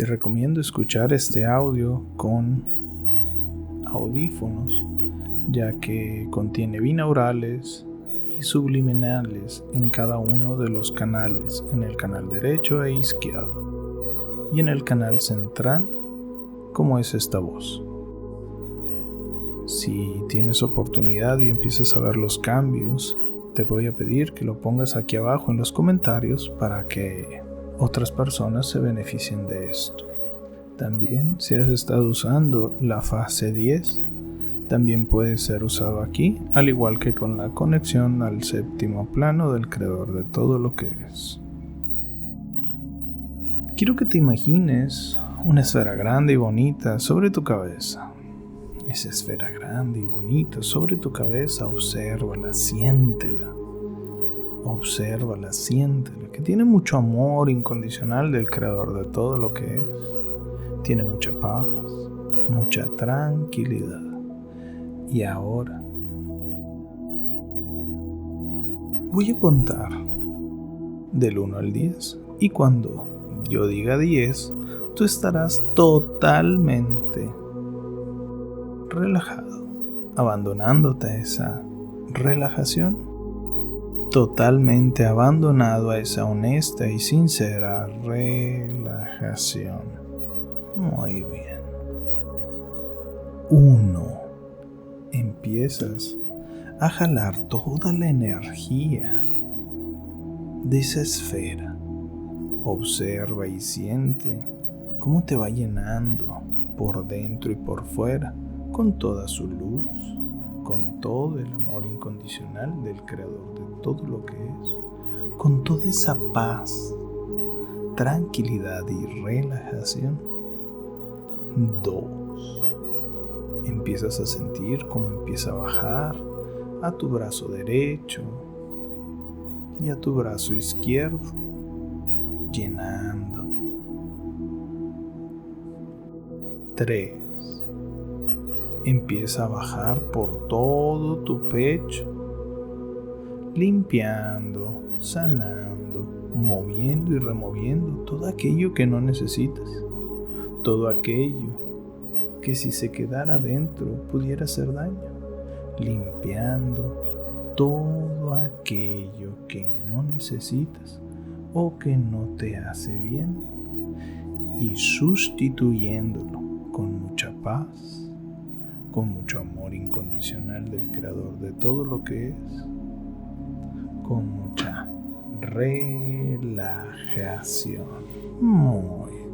Te recomiendo escuchar este audio con audífonos, ya que contiene binaurales y subliminales en cada uno de los canales, en el canal derecho e izquierdo, y en el canal central, como es esta voz. Si tienes oportunidad y empiezas a ver los cambios, te voy a pedir que lo pongas aquí abajo en los comentarios para que otras personas se beneficien de esto. También si has estado usando la fase 10, también puede ser usado aquí, al igual que con la conexión al séptimo plano del creador de todo lo que es. Quiero que te imagines una esfera grande y bonita sobre tu cabeza. Esa esfera grande y bonita sobre tu cabeza, obsérvala, siéntela obsérvala, siéntela, que tiene mucho amor incondicional del creador de todo lo que es. Tiene mucha paz, mucha tranquilidad. Y ahora voy a contar del 1 al 10 y cuando yo diga 10, tú estarás totalmente relajado, abandonándote a esa relajación totalmente abandonado a esa honesta y sincera relajación. Muy bien. Uno. Empiezas a jalar toda la energía de esa esfera. Observa y siente cómo te va llenando por dentro y por fuera con toda su luz, con todo el amor incondicional del Creador de todo lo que es, con toda esa paz, tranquilidad y relajación. Dos. Empiezas a sentir cómo empieza a bajar a tu brazo derecho y a tu brazo izquierdo, llenándote. Tres empieza a bajar por todo tu pecho, limpiando, sanando, moviendo y removiendo todo aquello que no necesitas, todo aquello que si se quedara dentro pudiera hacer daño, limpiando todo aquello que no necesitas o que no te hace bien y sustituyéndolo con mucha paz con mucho amor incondicional del creador de todo lo que es, con mucha relajación. Muy bien.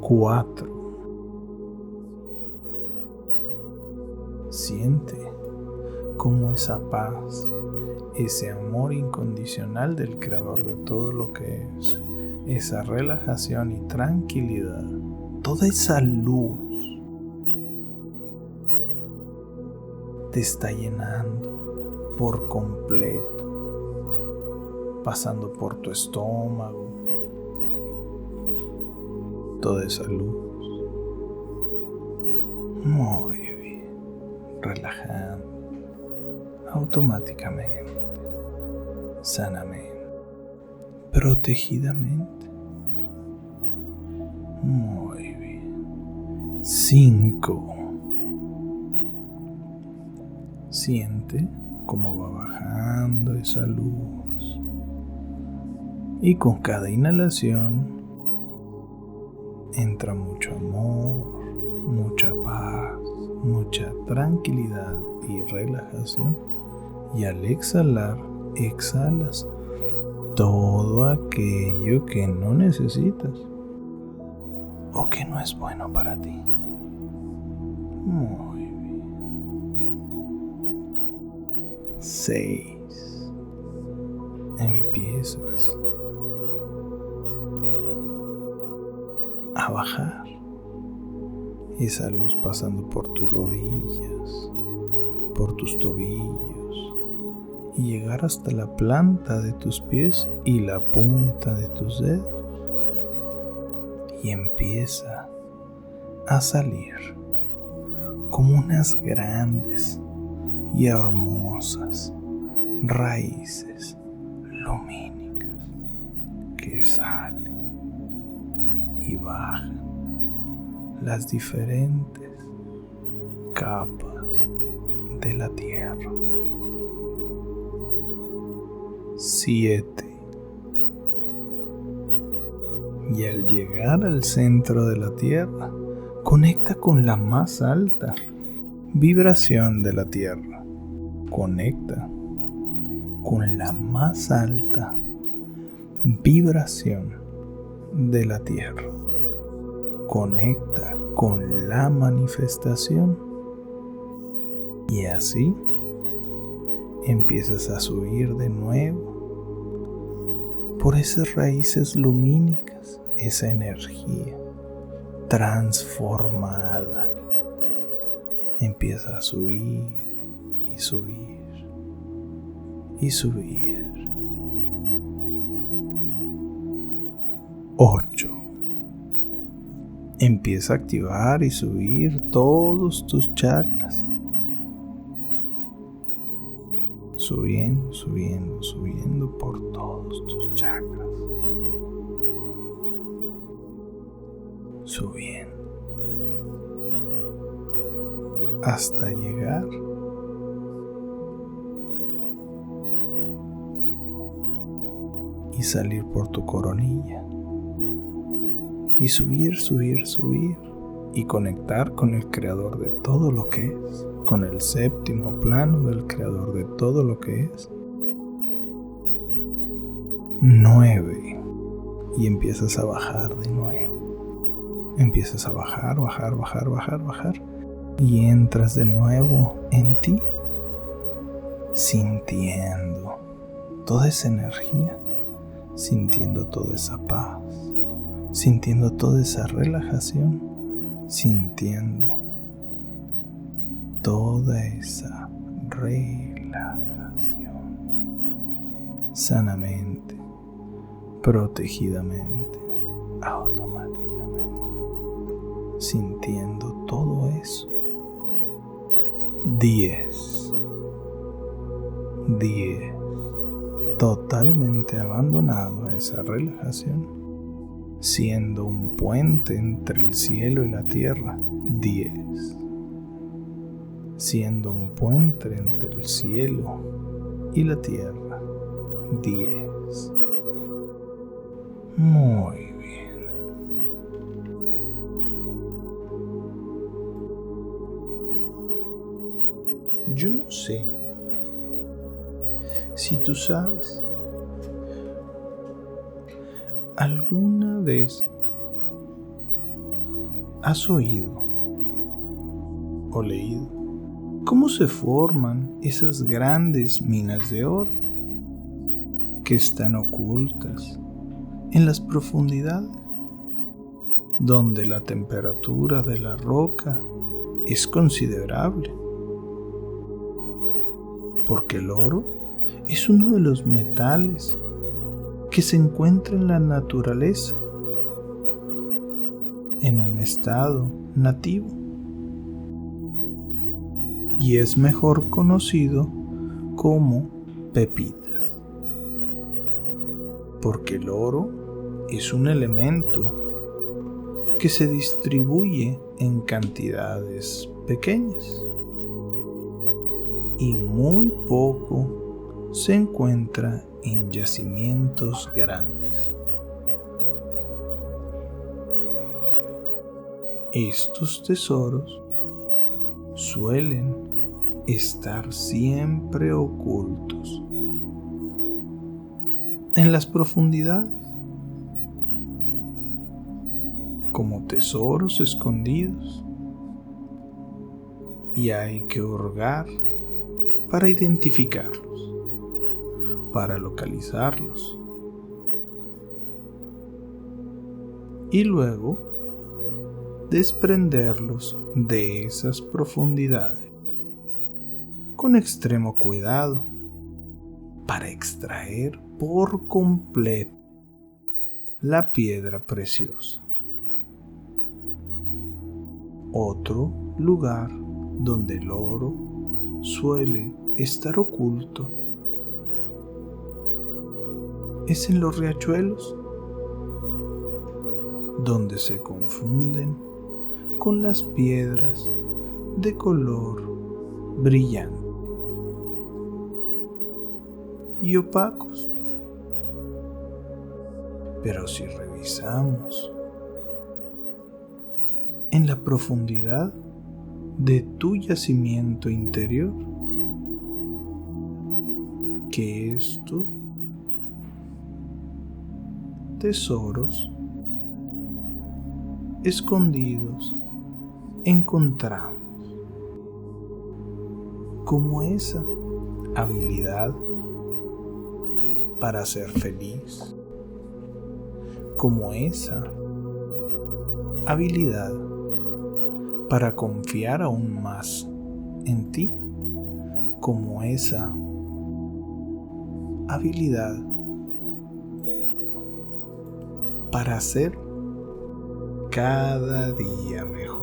Cuatro. Siente cómo esa paz, ese amor incondicional del creador de todo lo que es, esa relajación y tranquilidad, toda esa luz te está llenando por completo, pasando por tu estómago, toda esa luz. Muy bien, relajando. Automáticamente, sanamente, protegidamente. Muy bien. Cinco. Siente cómo va bajando esa luz. Y con cada inhalación entra mucho amor, mucha paz, mucha tranquilidad y relajación. Y al exhalar, exhalas todo aquello que no necesitas o que no es bueno para ti. 6. Empiezas a bajar esa luz pasando por tus rodillas, por tus tobillos y llegar hasta la planta de tus pies y la punta de tus dedos. Y empieza a salir como unas grandes y hermosas raíces lumínicas que salen y bajan las diferentes capas de la tierra. 7. Y al llegar al centro de la tierra, conecta con la más alta vibración de la tierra. Conecta con la más alta vibración de la tierra. Conecta con la manifestación y así empiezas a subir de nuevo por esas raíces lumínicas, esa energía transformada. Empieza a subir y subir y subir. 8. Empieza a activar y subir todos tus chakras subiendo, subiendo, subiendo por todos tus chakras. Subiendo. Hasta llegar y salir por tu coronilla. Y subir, subir, subir. Y conectar con el creador de todo lo que es con el séptimo plano del creador de todo lo que es. 9. Y empiezas a bajar de nuevo. Empiezas a bajar, bajar, bajar, bajar, bajar. Y entras de nuevo en ti, sintiendo toda esa energía, sintiendo toda esa paz, sintiendo toda esa relajación, sintiendo toda esa relajación sanamente, protegidamente, automáticamente, sintiendo todo eso. 10. 10. Totalmente abandonado a esa relajación, siendo un puente entre el cielo y la tierra. 10 siendo un puente entre el cielo y la tierra. 10. Muy Sé si tú sabes alguna vez has oído o leído cómo se forman esas grandes minas de oro que están ocultas en las profundidades, donde la temperatura de la roca es considerable, porque el oro es uno de los metales que se encuentra en la naturaleza en un estado nativo y es mejor conocido como pepitas. Porque el oro es un elemento que se distribuye en cantidades pequeñas y muy poco se encuentra en yacimientos grandes. Estos tesoros suelen estar siempre ocultos en las profundidades, como tesoros escondidos, y hay que hurgar para identificarlos, para localizarlos. Y luego desprenderlos de esas profundidades con extremo cuidado para extraer por completo la piedra preciosa. Otro lugar donde el oro suele estar oculto es en los riachuelos, donde se confunden con las piedras de color brillante y opacos. Pero si revisamos en la profundidad de tu yacimiento interior, que esto tesoros escondidos encontramos como esa habilidad para ser feliz, como esa habilidad para confiar aún más en ti, como esa habilidad para ser cada día mejor.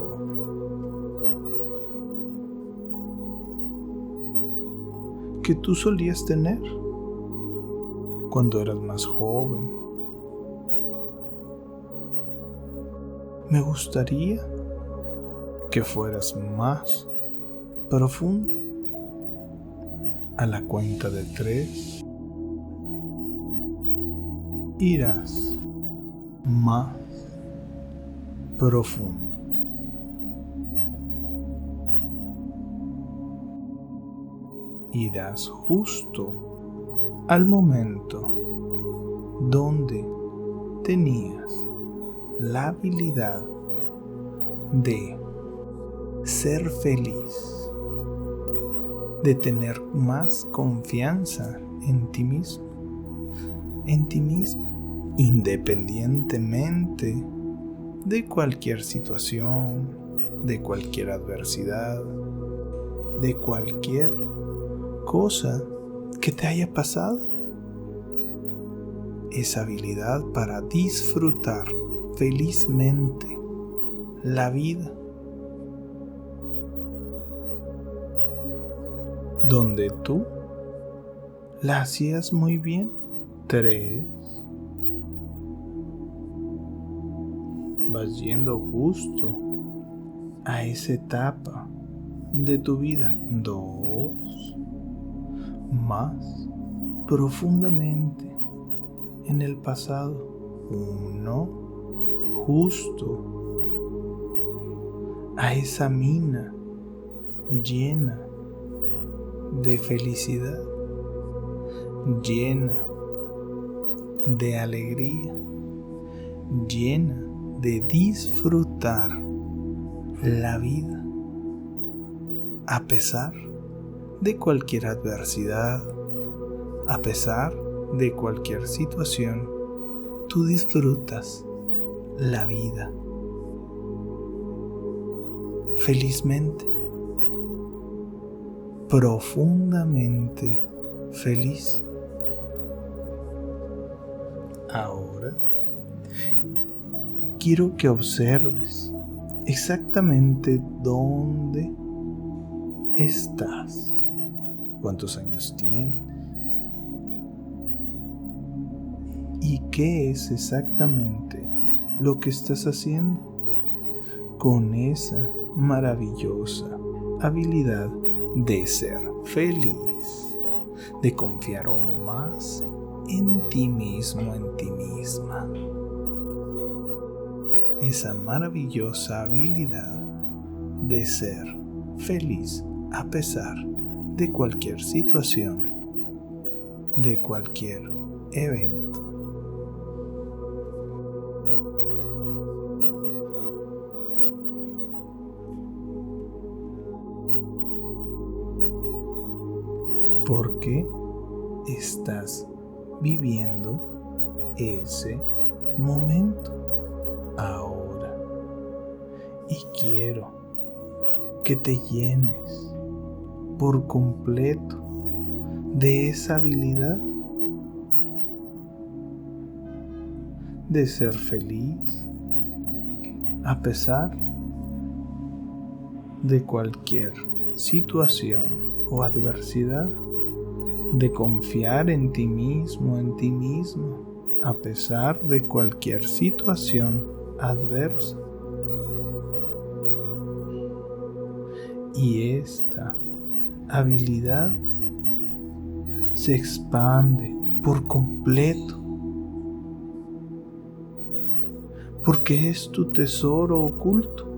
que tú solías tener cuando eras más joven. Me gustaría que fueras más profundo. A la cuenta de tres, irás más profundo. Irás justo al momento donde tenías la habilidad de ser feliz, de tener más confianza en ti mismo, en ti misma, independientemente de cualquier situación, de cualquier adversidad, de cualquier cosa que te haya pasado. Esa habilidad para disfrutar felizmente la vida. Donde tú la hacías muy bien. Tres. Vas yendo justo a esa etapa de tu vida. Dos. Más profundamente en el pasado. Uno justo a esa mina llena de felicidad, llena de alegría, llena de disfrutar la vida a pesar de cualquier adversidad, a pesar de cualquier situación, tú disfrutas la vida. Felizmente, profundamente feliz. Ahora, quiero que observes exactamente dónde estás, cuántos años tienes y qué es exactamente lo que estás haciendo con esa maravillosa habilidad de ser feliz, de confiar aún más en ti mismo, en ti misma. Esa maravillosa habilidad de ser feliz a pesar de cualquier situación, de cualquier evento. ¿Por qué estás viviendo ese momento ahora. Y quiero que te llenes por completo de esa habilidad de ser feliz a pesar de cualquier situación o adversidad de confiar en ti mismo, en ti mismo, a pesar de cualquier situación adversa. Y esta habilidad se expande por completo porque es tu tesoro oculto.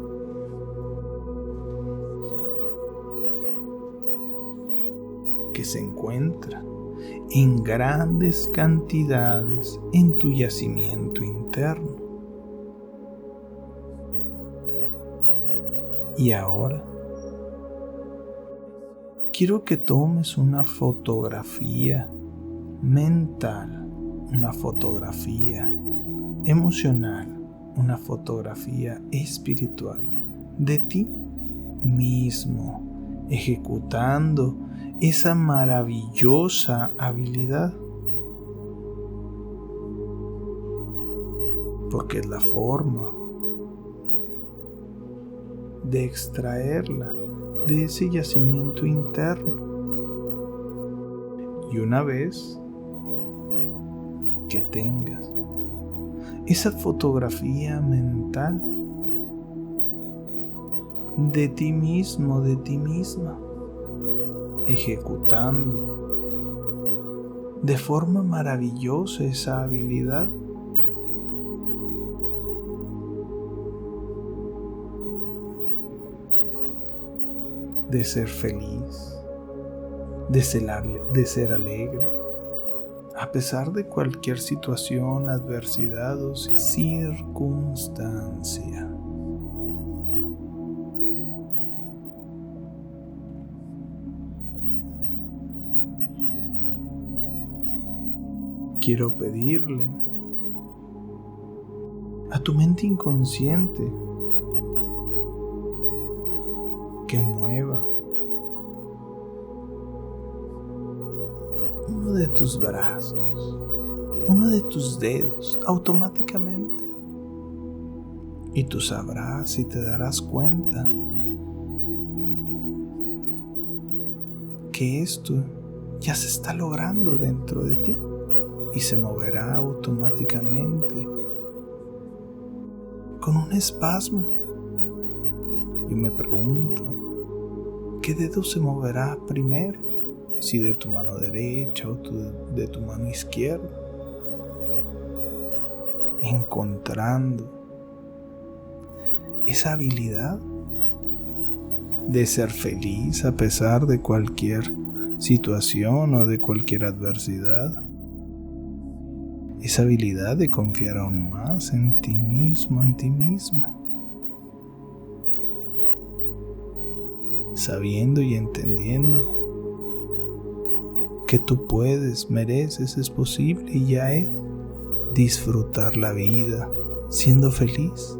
Se encuentra en grandes cantidades en tu yacimiento interno. Y ahora quiero que tomes una fotografía mental, una fotografía emocional, una fotografía espiritual de ti mismo, ejecutando esa maravillosa habilidad. Porque es la forma de extraerla de ese yacimiento interno. Y una vez que tengas esa fotografía mental de ti mismo, de ti misma, ejecutando de forma maravillosa esa habilidad. de ser feliz, de ser, alegre, a pesar de cualquier situación, adversidad o circunstancia. Quiero pedirle. A tu mente inconsciente. Que mueva. Uno de tus brazos, uno de tus dedos automáticamente. Y tú sabrás y te darás cuenta. Que esto ya se está logrando dentro de ti y se moverá automáticamente con un espasmo. Yo me pregunto, ¿qué dedo se moverá primero? Si de tu mano derecha o de tu mano izquierda. Encontrando esa habilidad de ser feliz a pesar de cualquier situación o de cualquier adversidad esa habilidad de confiar aún más en ti mismo, en ti misma. Sabiendo y entendiendo que tú puedes, mereces, es posible y ya es disfrutar la vida siendo feliz,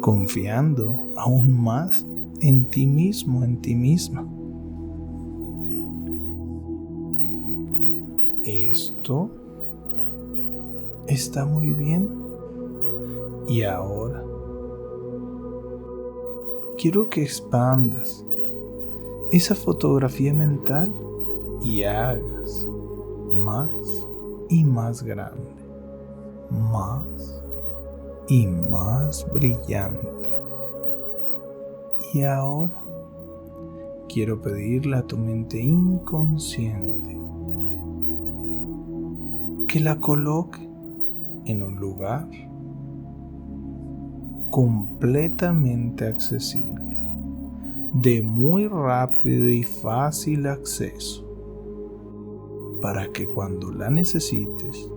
confiando aún más en ti mismo, en ti misma. Esto está muy bien. Y ahora quiero que expandas esa fotografía mental y hagas más y más grande, más y más brillante. Y ahora quiero pedirle a tu mente inconsciente que la coloque en un lugar completamente accesible, de muy rápido y fácil acceso, para que cuando la necesites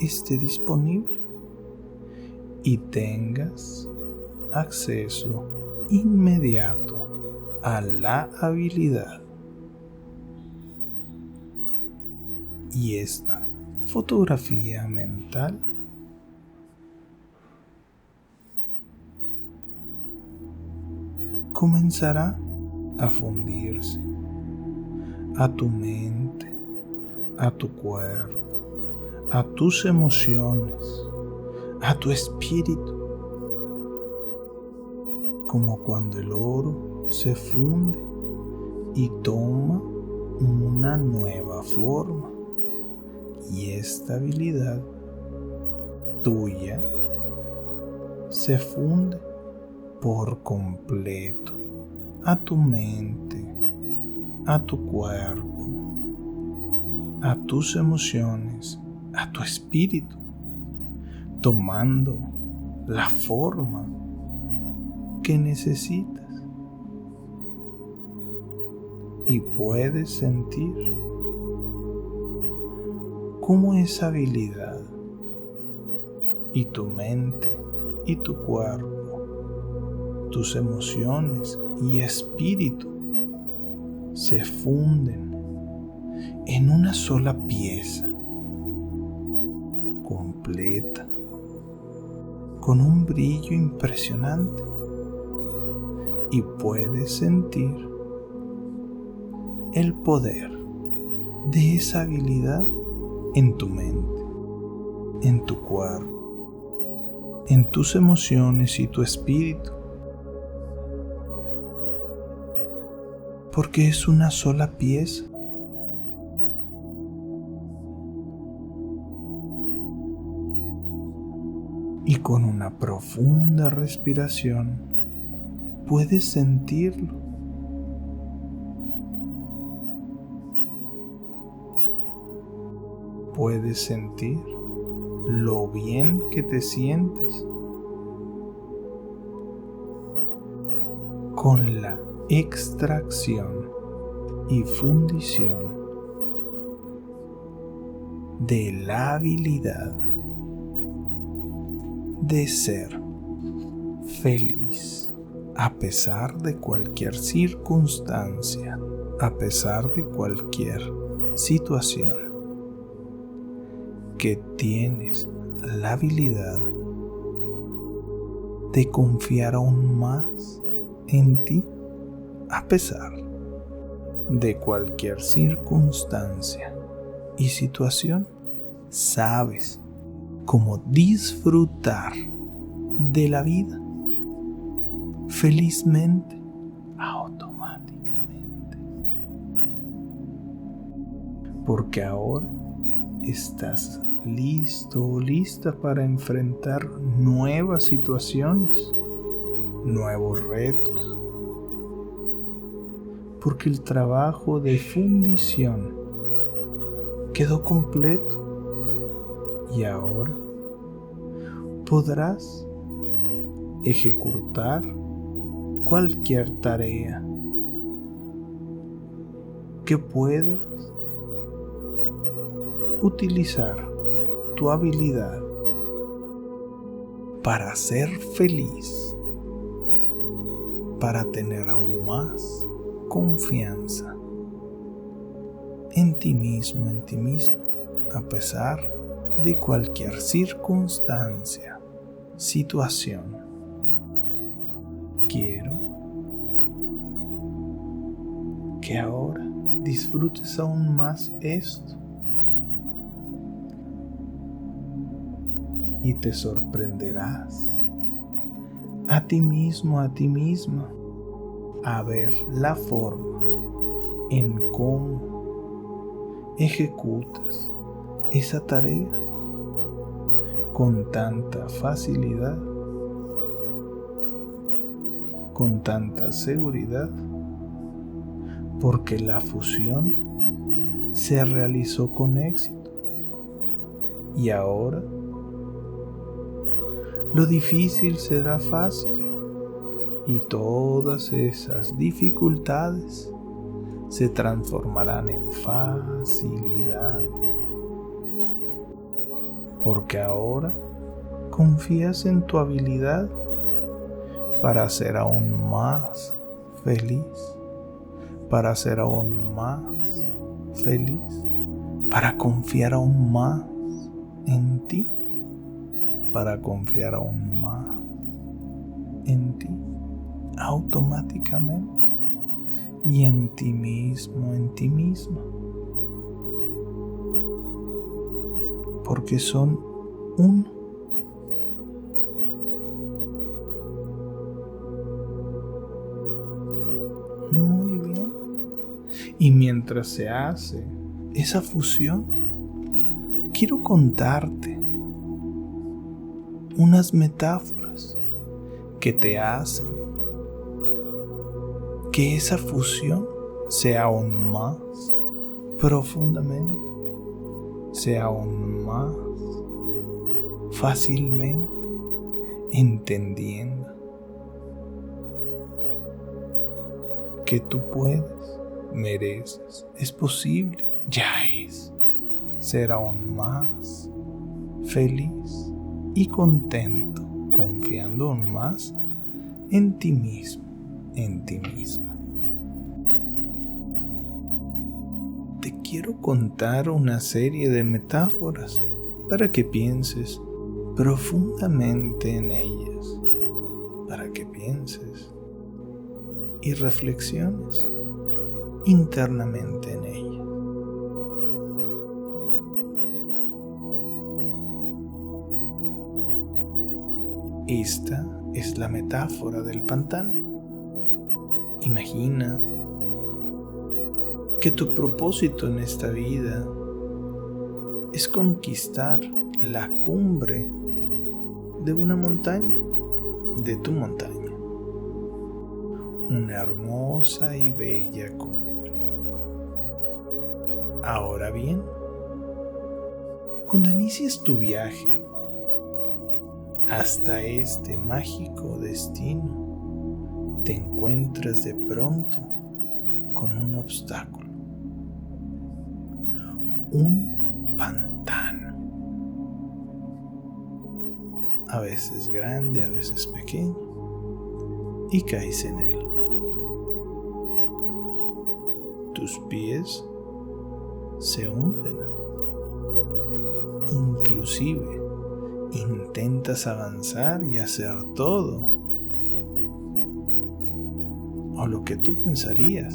esté disponible y tengas acceso inmediato a la habilidad. Y esta fotografía mental. comenzará a fundirse a tu mente, a tu cuerpo, a tus emociones, a tu espíritu, como cuando el oro se funde y toma una nueva forma se funde por completo a tu mente, a tu cuerpo, a tus emociones, a tu espíritu, tomando la forma que necesitas. Y puedes sentir cómo esa habilidad y tu mente y tu cuerpo, tus emociones y espíritu se funden en una sola pieza completa con un brillo impresionante y puedes sentir el poder de esa habilidad en tu mente, en tu cuerpo, en tus emociones y tu espíritu. Porque es una sola pieza. Y con una profunda respiración puedes sentirlo puedes sentir lo bien que te sientes con la extracción y fundición de la habilidad de ser feliz a pesar de cualquier circunstancia, a pesar de cualquier situación que tienes la habilidad de confiar aún más en ti a pesar de cualquier circunstancia y situación, sabes cómo disfrutar de la vida felizmente, automáticamente. Porque ahora estás listo o lista para enfrentar nuevas situaciones, nuevos retos. Porque el trabajo de fundición quedó completo y ahora podrás ejecutar cualquier tarea que puedas utilizar tu habilidad para ser feliz, para tener aún más confianza en ti mismo, en ti mismo, a pesar de cualquier circunstancia, situación. Quiero que ahora disfrutes aún más esto y te sorprenderás a ti mismo, a ti misma, a ver la forma en cómo ejecutas esa tarea con tanta facilidad, con tanta seguridad, porque la fusión se realizó con éxito. Y ahora lo difícil será fácil y todas esas dificultades se transformarán en facilidad. Porque ahora confías en tu habilidad para ser aún más feliz, para ser aún más feliz, para confiar aún más en ti para confiar aún más en ti automáticamente y en ti mismo, en ti misma. Porque son uno. Muy bien. Y mientras se hace esa fusión, quiero contarte unas metáforas que te hacen que esa fusión sea aún más profundamente, sea aún más fácilmente entendiendo que tú puedes, mereces, es posible, ya es ser aún más feliz y contento, confiando aún más en ti mismo, en ti misma. Te quiero contar una serie de metáforas para que pienses profundamente en ellas, para que pienses y reflexiones internamente en ellas. Esta es la metáfora del pantano. Imagina que tu propósito en esta vida es conquistar la cumbre de una montaña, de tu montaña. Una hermosa y bella cumbre. Ahora bien, cuando inicies tu viaje hasta este mágico destino, te encuentras de pronto con un obstáculo, un pantano, a veces grande, a veces pequeño, y caes en él. Tus pies se hunden, inclusive intentas avanzar y hacer todo. O lo que tú pensarías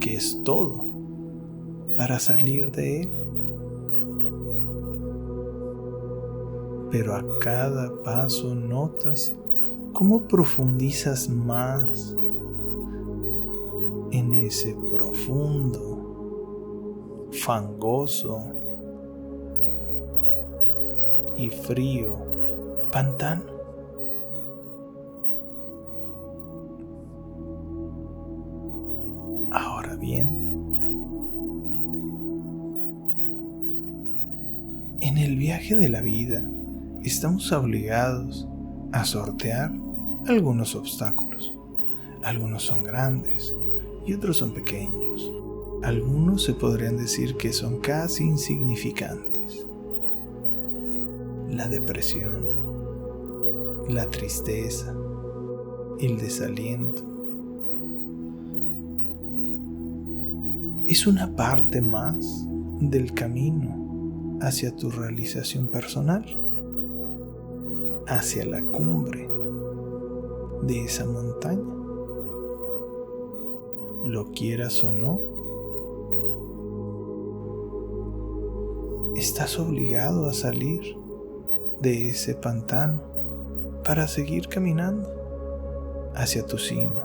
que es todo para salir de él. Pero a cada paso notas cómo profundizas más en ese profundo, fangoso, y frío pantano. Ahora bien, en el viaje de la vida estamos obligados a sortear algunos obstáculos. Algunos son grandes y otros son pequeños. Algunos se podrían decir que son casi insignificantes la depresión, la tristeza, el desaliento. Es una parte más del camino hacia tu realización personal, hacia la cumbre de esa montaña. Lo quieras o no, estás obligado a salir de ese pantano para seguir caminando hacia tu cima.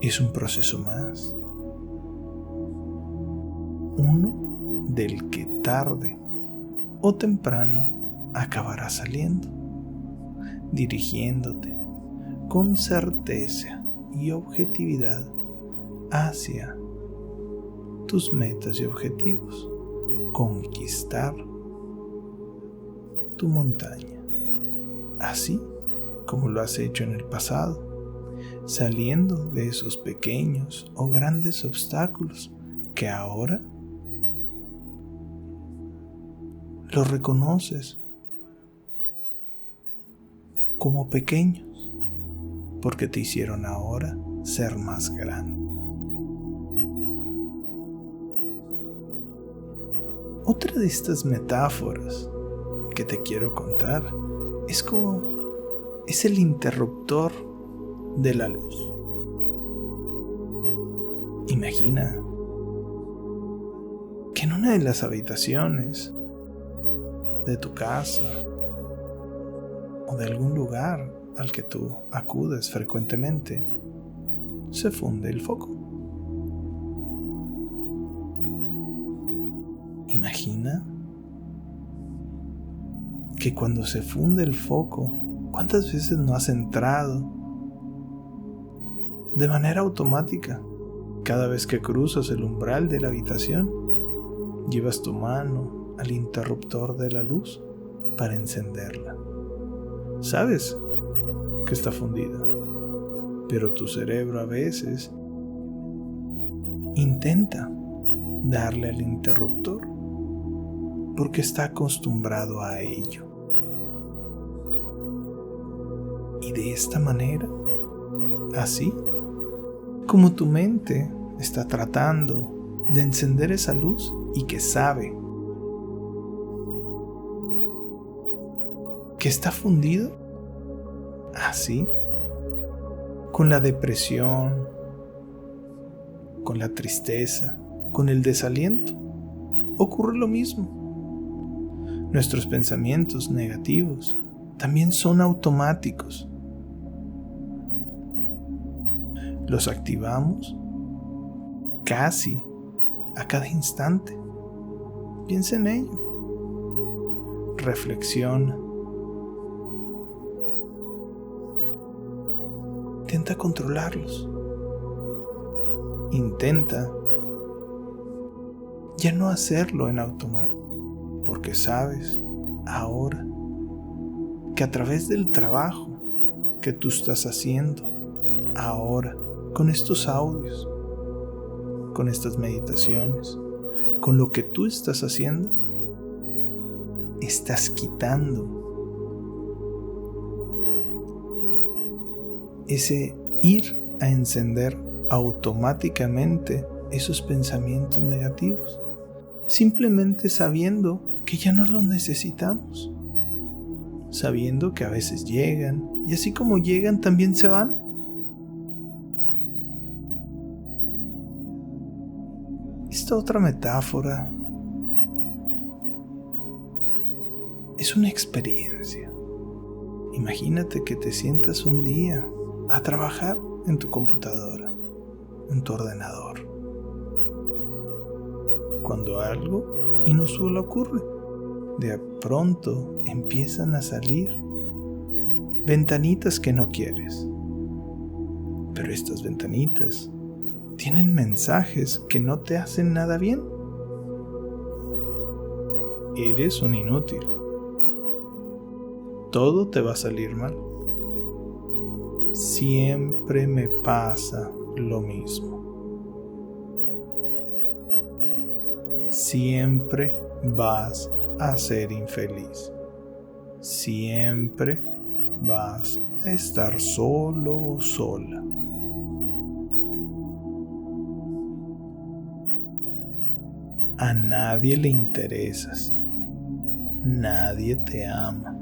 Es un proceso más. Uno del que tarde o temprano acabará saliendo, dirigiéndote con certeza y objetividad hacia tus metas y objetivos conquistar tu montaña, así como lo has hecho en el pasado, saliendo de esos pequeños o grandes obstáculos que ahora los reconoces como pequeños porque te hicieron ahora ser más grande. Otra de estas metáforas que te quiero contar es como es el interruptor de la luz. Imagina que en una de las habitaciones de tu casa o de algún lugar al que tú acudes frecuentemente se funde el foco. Imagina que cuando se funde el foco, ¿cuántas veces no has entrado de manera automática? Cada vez que cruzas el umbral de la habitación, llevas tu mano al interruptor de la luz para encenderla. Sabes que está fundida, pero tu cerebro a veces intenta darle al interruptor porque está acostumbrado a ello. Y de esta manera, así como tu mente está tratando de encender esa luz y que sabe que está fundido, así, con la depresión, con la tristeza, con el desaliento, ocurre lo mismo. Nuestros pensamientos negativos también son automáticos. Los activamos casi a cada instante. Piensa en ello. Reflexiona. Intenta controlarlos. Intenta ya no hacerlo en automático porque sabes ahora que a través del trabajo que tú estás haciendo ahora con estos audios, con estas meditaciones, con lo que tú estás haciendo, estás quitando ese ir a encender automáticamente esos pensamientos negativos, simplemente sabiendo que ya no los necesitamos, sabiendo que a veces llegan y así como llegan también se van. Esta otra metáfora es una experiencia. Imagínate que te sientas un día a trabajar en tu computadora, en tu ordenador. Cuando algo inusual ocurre de pronto empiezan a salir ventanitas que no quieres. Pero estas ventanitas tienen mensajes que no te hacen nada bien. Eres un inútil. Todo te va a salir mal. Siempre me pasa lo mismo. Siempre vas a ser infeliz. Siempre vas a estar solo o sola. A nadie le interesas. Nadie te ama.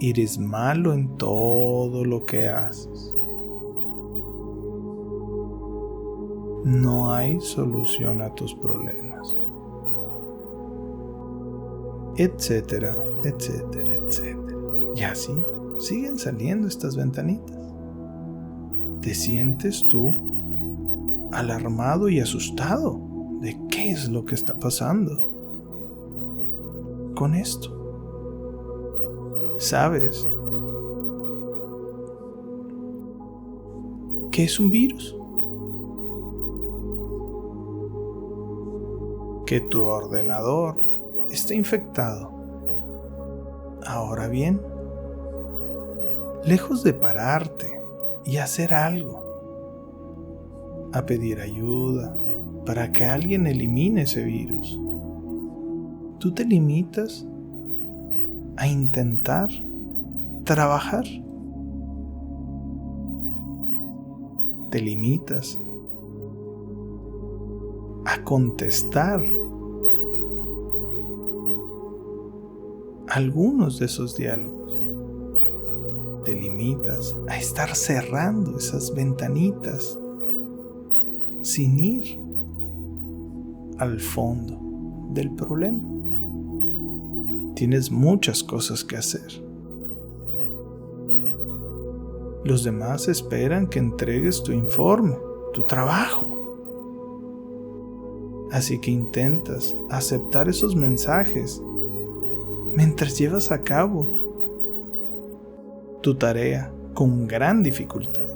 Eres malo en todo lo que haces. No hay solución a tus problemas etcétera, etcétera, etcétera. Y así siguen saliendo estas ventanitas. ¿Te sientes tú alarmado y asustado de qué es lo que está pasando con esto? ¿Sabes qué es un virus? Que tu ordenador está infectado. Ahora bien, lejos de pararte y hacer algo, a pedir ayuda para que alguien elimine ese virus, tú te limitas a intentar trabajar. Te limitas a contestar algunos de esos diálogos. Te limitas a estar cerrando esas ventanitas sin ir al fondo del problema. Tienes muchas cosas que hacer. Los demás esperan que entregues tu informe, tu trabajo. Así que intentas aceptar esos mensajes mientras llevas a cabo tu tarea con gran dificultad,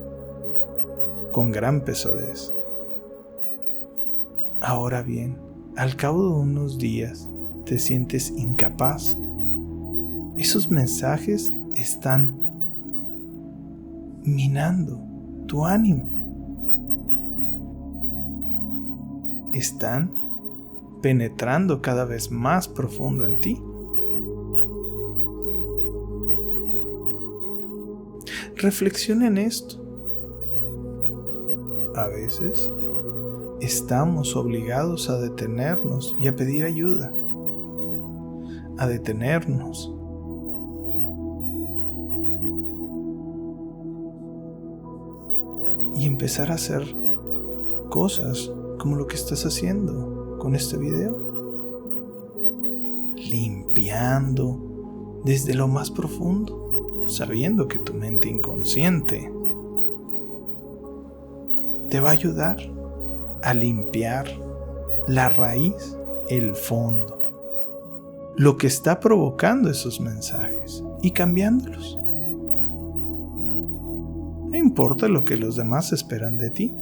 con gran pesadez. Ahora bien, al cabo de unos días te sientes incapaz. Esos mensajes están minando tu ánimo. Están penetrando cada vez más profundo en ti. Reflexiona en esto. A veces estamos obligados a detenernos y a pedir ayuda. A detenernos. Y empezar a hacer cosas como lo que estás haciendo con este video. Limpiando desde lo más profundo, sabiendo que tu mente inconsciente te va a ayudar a limpiar la raíz, el fondo, lo que está provocando esos mensajes y cambiándolos. No importa lo que los demás esperan de ti,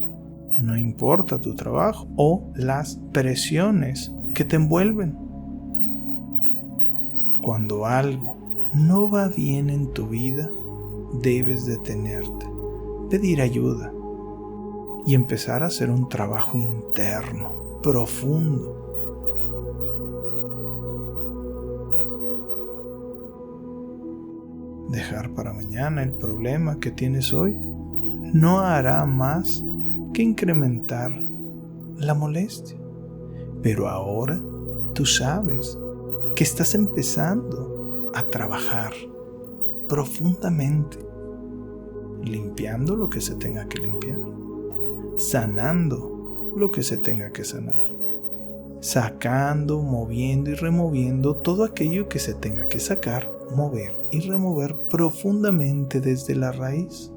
no importa tu trabajo o las presiones que te envuelven. Cuando algo no va bien en tu vida, debes detenerte, pedir ayuda, y empezar a hacer un trabajo interno, profundo. Dejar para mañana el problema que tienes hoy no hará más que incrementar la molestia. Pero ahora tú sabes que estás empezando a trabajar profundamente, limpiando lo que se tenga que limpiar sanando lo que se tenga que sanar, sacando, moviendo y removiendo todo aquello que se tenga que sacar, mover y remover profundamente desde la raíz.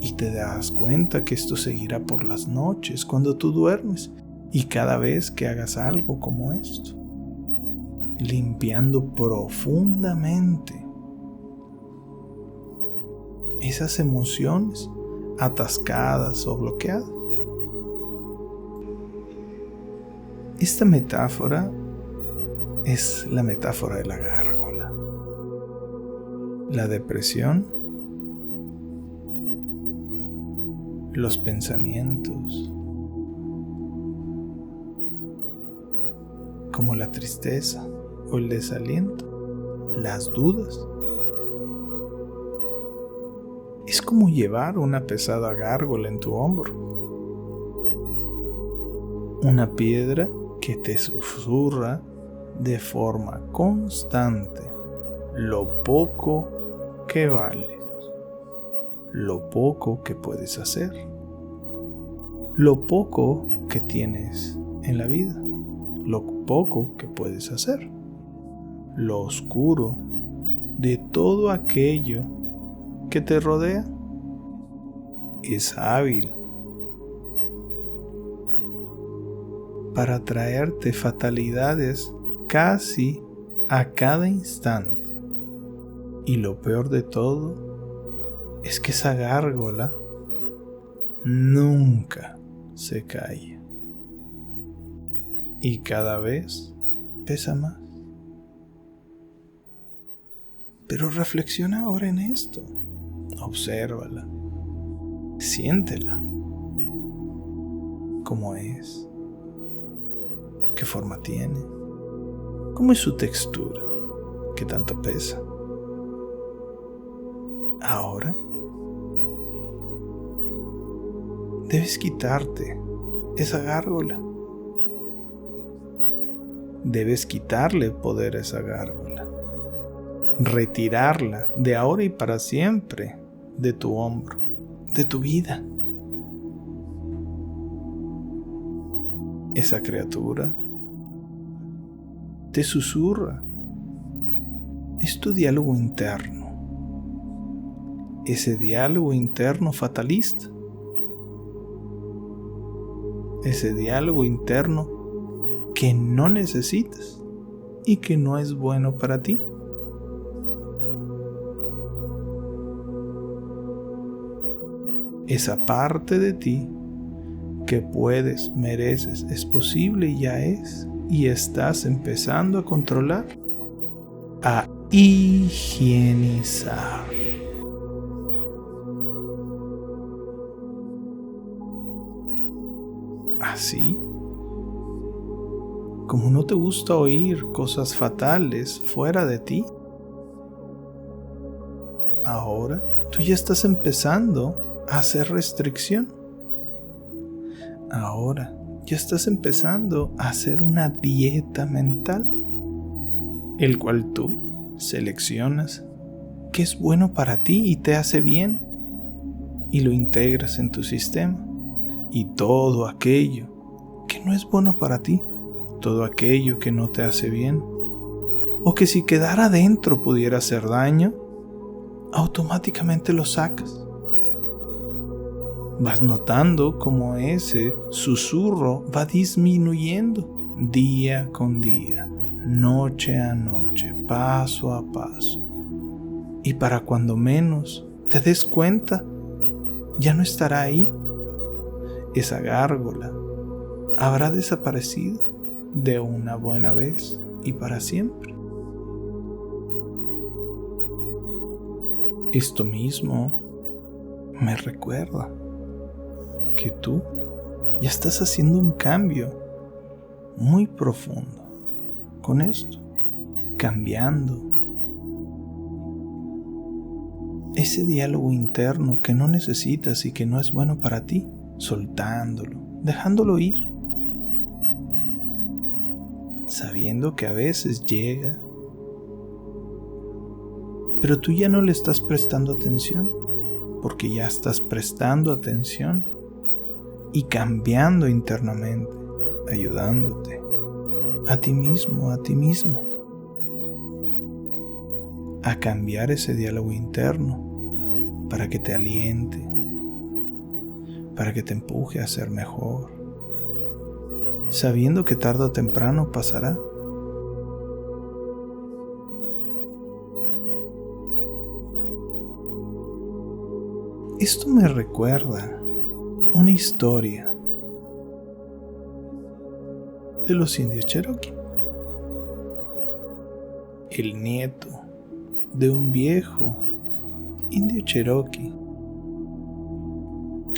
Y te das cuenta que esto seguirá por las noches cuando tú duermes y cada vez que hagas algo como esto, limpiando profundamente esas emociones atascadas o bloqueadas. Esta metáfora es la metáfora de la gárgola. La depresión, los pensamientos, como la tristeza el desaliento, las dudas es como llevar una pesada gárgola en tu hombro. Una piedra que te susurra de forma constante lo poco que vales, lo poco que puedes hacer, lo poco que tienes en la vida, lo poco que puedes hacer, lo oscuro de todo aquello que te rodea es hábil para traerte fatalidades casi a cada instante. Y lo peor de todo es que esa gárgola nunca se cae. Y cada vez pesa más. Pero reflexiona ahora en esto. Obsérvala. Siéntela. ¿Cómo es? ¿Qué forma tiene? ¿Cómo es su textura? ¿Qué tanto pesa? Ahora debes quitarte esa gárgola. Debes quitarle poder a esa gárgola. Retirarla de ahora y para siempre de tu hombro, de tu vida. Esa criatura te susurra. Es tu diálogo interno. Ese diálogo interno fatalista. Ese diálogo interno que no necesitas. y que no es bueno para ti. Esa parte de ti que puedes, mereces, es posible y ya es, y estás empezando a controlar, a higienizar. Así, como no te gusta oír cosas fatales fuera de ti, ahora tú ya estás empezando hacer restricción. Ahora ya estás empezando a hacer una dieta mental, el cual tú seleccionas qué es bueno para ti y te hace bien y lo integras en tu sistema. Y todo aquello que no es bueno para ti, todo aquello que no te hace bien, o que si quedara dentro pudiera hacer daño, automáticamente lo sacas vas notando cómo ese susurro va disminuyendo día con día, noche a noche, paso a paso. Y para cuando menos te des cuenta, ya no estará ahí. Esa gárgola habrá desaparecido de una buena vez y para siempre. Esto mismo me recuerda que tú ya estás haciendo un cambio muy profundo con esto, cambiando ese diálogo interno que no necesitas y que no es bueno para ti, soltándolo, dejándolo ir, sabiendo que a veces llega, pero tú ya no le estás prestando atención, porque ya estás prestando atención y cambiando internamente, ayudándote a ti mismo, a ti mismo, a cambiar ese diálogo interno para que te aliente, para que te empuje a ser mejor, sabiendo que tarde o temprano pasará. Esto me recuerda una historia de los indios Cherokee. El nieto de un viejo indio Cherokee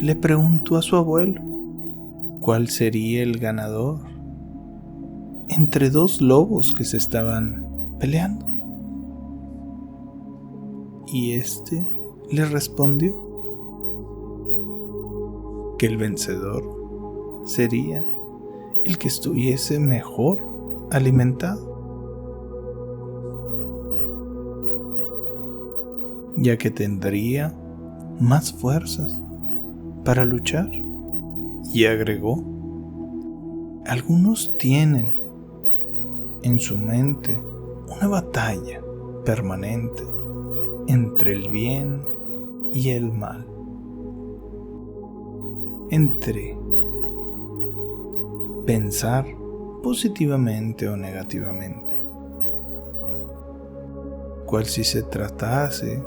le preguntó a su abuelo cuál sería el ganador entre dos lobos que se estaban peleando. Y este le respondió que el vencedor sería el que estuviese mejor alimentado, ya que tendría más fuerzas para luchar. Y agregó, algunos tienen en su mente una batalla permanente entre el bien y el mal entre pensar positivamente o negativamente. Cual si se tratase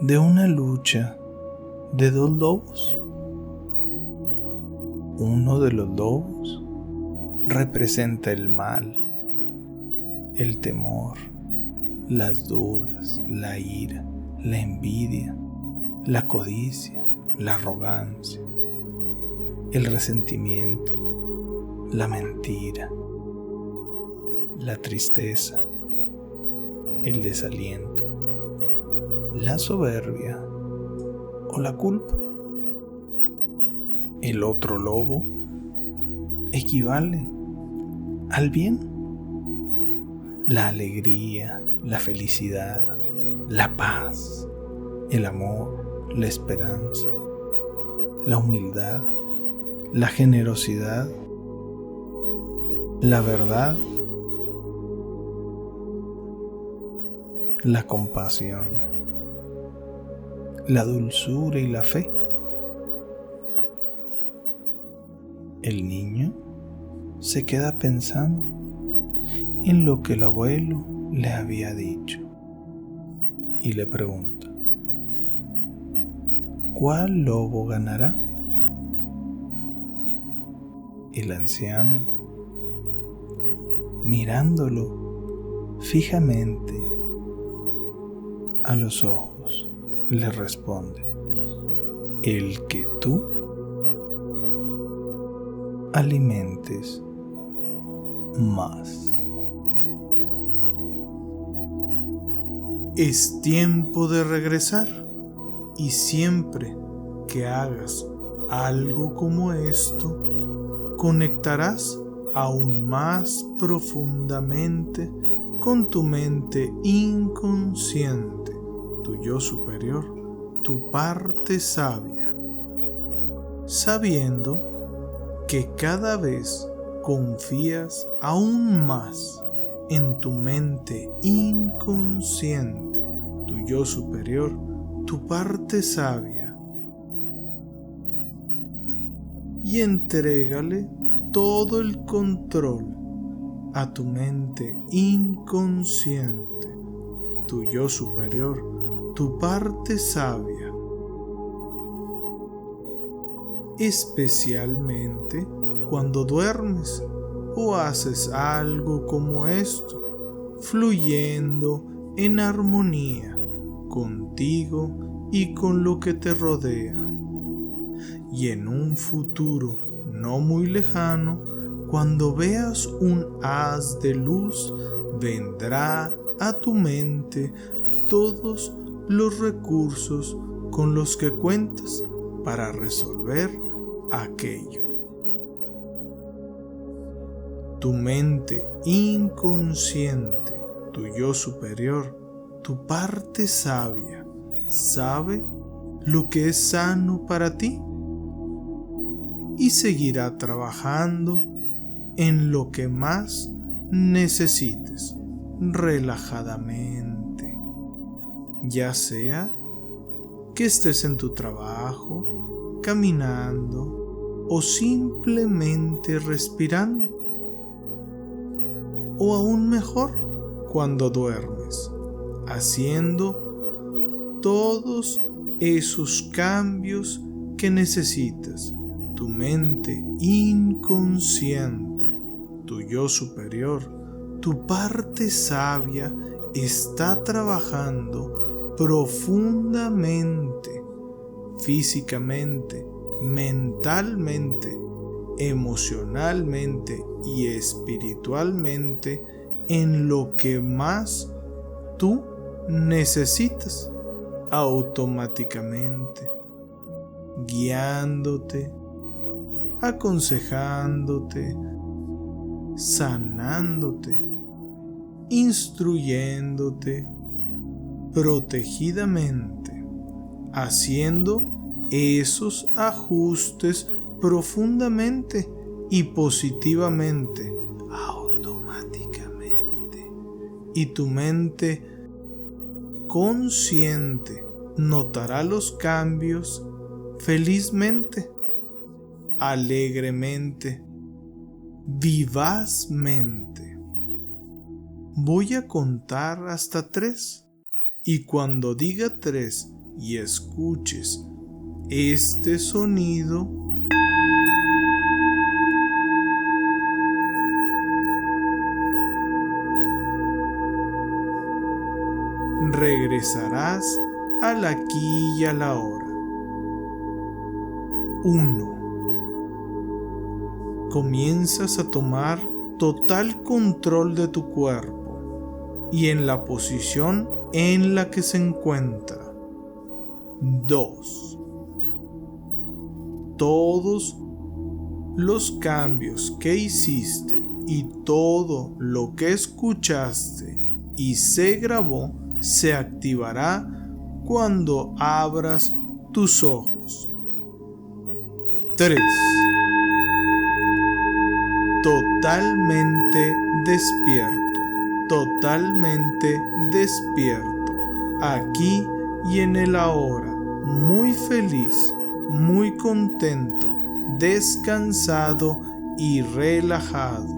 de una lucha de dos lobos. Uno de los lobos representa el mal, el temor, las dudas, la ira, la envidia, la codicia la arrogancia, el resentimiento, la mentira, la tristeza, el desaliento, la soberbia o la culpa. El otro lobo equivale al bien, la alegría, la felicidad, la paz, el amor, la esperanza, la humildad, la generosidad, la verdad, la compasión, la dulzura y la fe. El niño se queda pensando en lo que el abuelo le había dicho y le pregunta, ¿cuál lobo ganará? El anciano, mirándolo fijamente a los ojos, le responde, el que tú alimentes más. Es tiempo de regresar y siempre que hagas algo como esto, conectarás aún más profundamente con tu mente inconsciente, tu yo superior, tu parte sabia, sabiendo que cada vez confías aún más en tu mente inconsciente, tu yo superior, tu parte sabia. Y entrégale todo el control a tu mente inconsciente, tu yo superior, tu parte sabia. Especialmente cuando duermes o haces algo como esto, fluyendo en armonía contigo y con lo que te rodea. Y en un futuro no muy lejano, cuando veas un haz de luz, vendrá a tu mente todos los recursos con los que cuentas para resolver aquello tu mente inconsciente, tu yo superior, tu parte sabia, sabe lo que es sano para ti y seguirá trabajando en lo que más necesites relajadamente, ya sea que estés en tu trabajo, caminando o simplemente respirando. O aún mejor cuando duermes, haciendo todos esos cambios que necesitas. Tu mente inconsciente, tu yo superior, tu parte sabia está trabajando profundamente, físicamente, mentalmente, emocionalmente y espiritualmente en lo que más tú necesitas automáticamente, guiándote, aconsejándote, sanándote, instruyéndote, protegidamente, haciendo esos ajustes profundamente y positivamente, automáticamente. Y tu mente consciente notará los cambios felizmente, alegremente, vivazmente. Voy a contar hasta tres y cuando diga tres y escuches este sonido, regresarás al aquí y a la hora. 1. Comienzas a tomar total control de tu cuerpo y en la posición en la que se encuentra. 2. Todos los cambios que hiciste y todo lo que escuchaste y se grabó se activará cuando abras tus ojos. 3. Totalmente despierto, totalmente despierto, aquí y en el ahora, muy feliz, muy contento, descansado y relajado.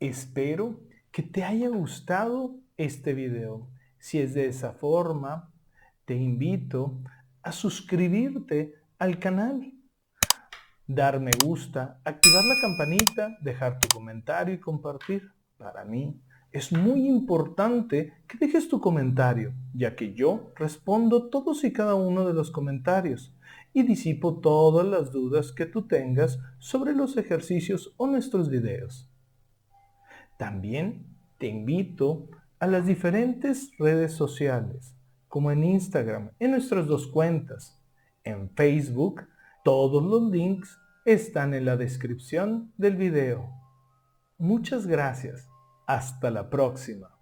Espero que te haya gustado este video. Si es de esa forma, te invito a suscribirte al canal, dar me gusta, activar la campanita, dejar tu comentario y compartir. Para mí es muy importante que dejes tu comentario, ya que yo respondo todos y cada uno de los comentarios y disipo todas las dudas que tú tengas sobre los ejercicios o nuestros videos. También te invito a las diferentes redes sociales, como en Instagram, en nuestras dos cuentas. En Facebook, todos los links están en la descripción del video. Muchas gracias. Hasta la próxima.